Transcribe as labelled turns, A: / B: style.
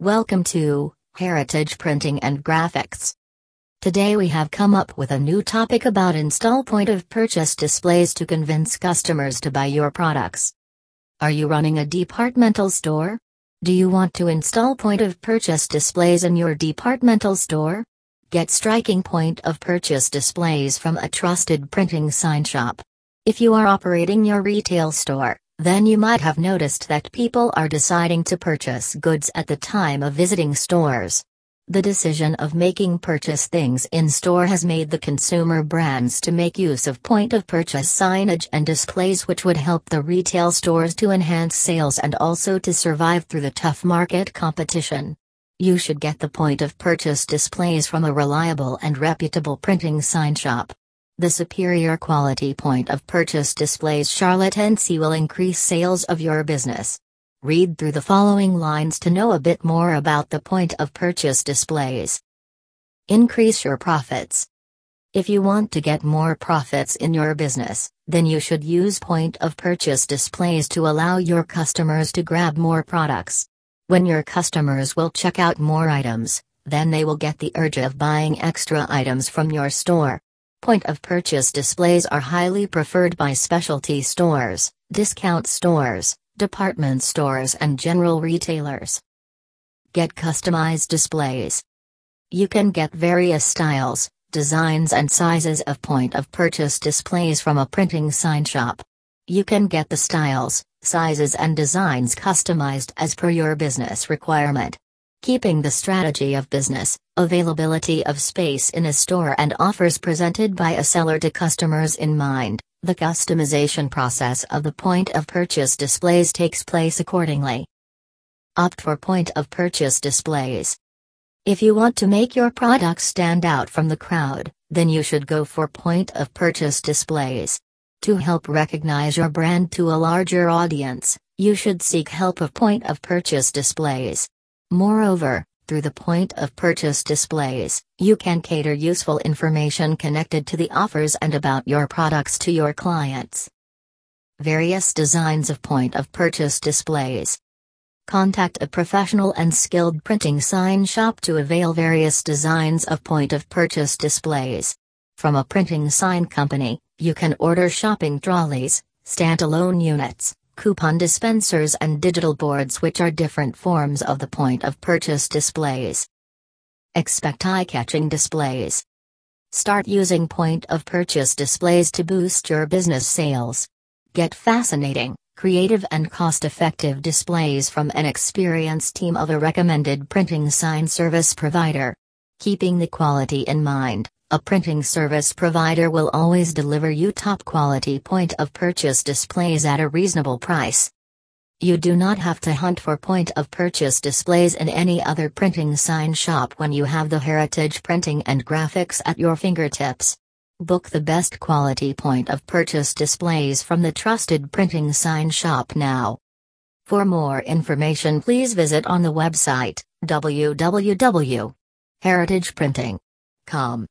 A: Welcome to Heritage Printing and Graphics. Today we have come up with a new topic about install point of purchase displays to convince customers to buy your products. Are you running a departmental store? Do you want to install point of purchase displays in your departmental store? Get striking point of purchase displays from a trusted printing sign shop. If you are operating your retail store, then you might have noticed that people are deciding to purchase goods at the time of visiting stores. The decision of making purchase things in store has made the consumer brands to make use of point of purchase signage and displays which would help the retail stores to enhance sales and also to survive through the tough market competition. You should get the point of purchase displays from a reliable and reputable printing sign shop. The superior quality point of purchase displays Charlotte NC will increase sales of your business. Read through the following lines to know a bit more about the point of purchase displays. Increase your profits. If you want to get more profits in your business, then you should use point of purchase displays to allow your customers to grab more products. When your customers will check out more items, then they will get the urge of buying extra items from your store. Point of purchase displays are highly preferred by specialty stores, discount stores, department stores, and general retailers. Get customized displays. You can get various styles, designs, and sizes of point of purchase displays from a printing sign shop. You can get the styles, sizes, and designs customized as per your business requirement. Keeping the strategy of business, availability of space in a store, and offers presented by a seller to customers in mind, the customization process of the point of purchase displays takes place accordingly. Opt for point of purchase displays. If you want to make your products stand out from the crowd, then you should go for point of purchase displays. To help recognize your brand to a larger audience, you should seek help of point of purchase displays. Moreover, through the point of purchase displays, you can cater useful information connected to the offers and about your products to your clients. Various designs of point of purchase displays. Contact a professional and skilled printing sign shop to avail various designs of point of purchase displays. From a printing sign company, you can order shopping trolleys, standalone units, coupon dispensers and digital boards which are different forms of the point of purchase displays. Expect eye-catching displays. Start using point of purchase displays to boost your business sales. Get fascinating, creative and cost-effective displays from an experienced team of a recommended printing sign service provider. Keeping the quality in mind, a printing service provider will always deliver you top quality point of purchase displays at a reasonable price. You do not have to hunt for point of purchase displays in any other printing sign shop when you have the Heritage Printing and Graphics at your fingertips. Book the best quality point of purchase displays from the trusted printing sign shop now. For more information, please visit on the website www.heritageprinting.com.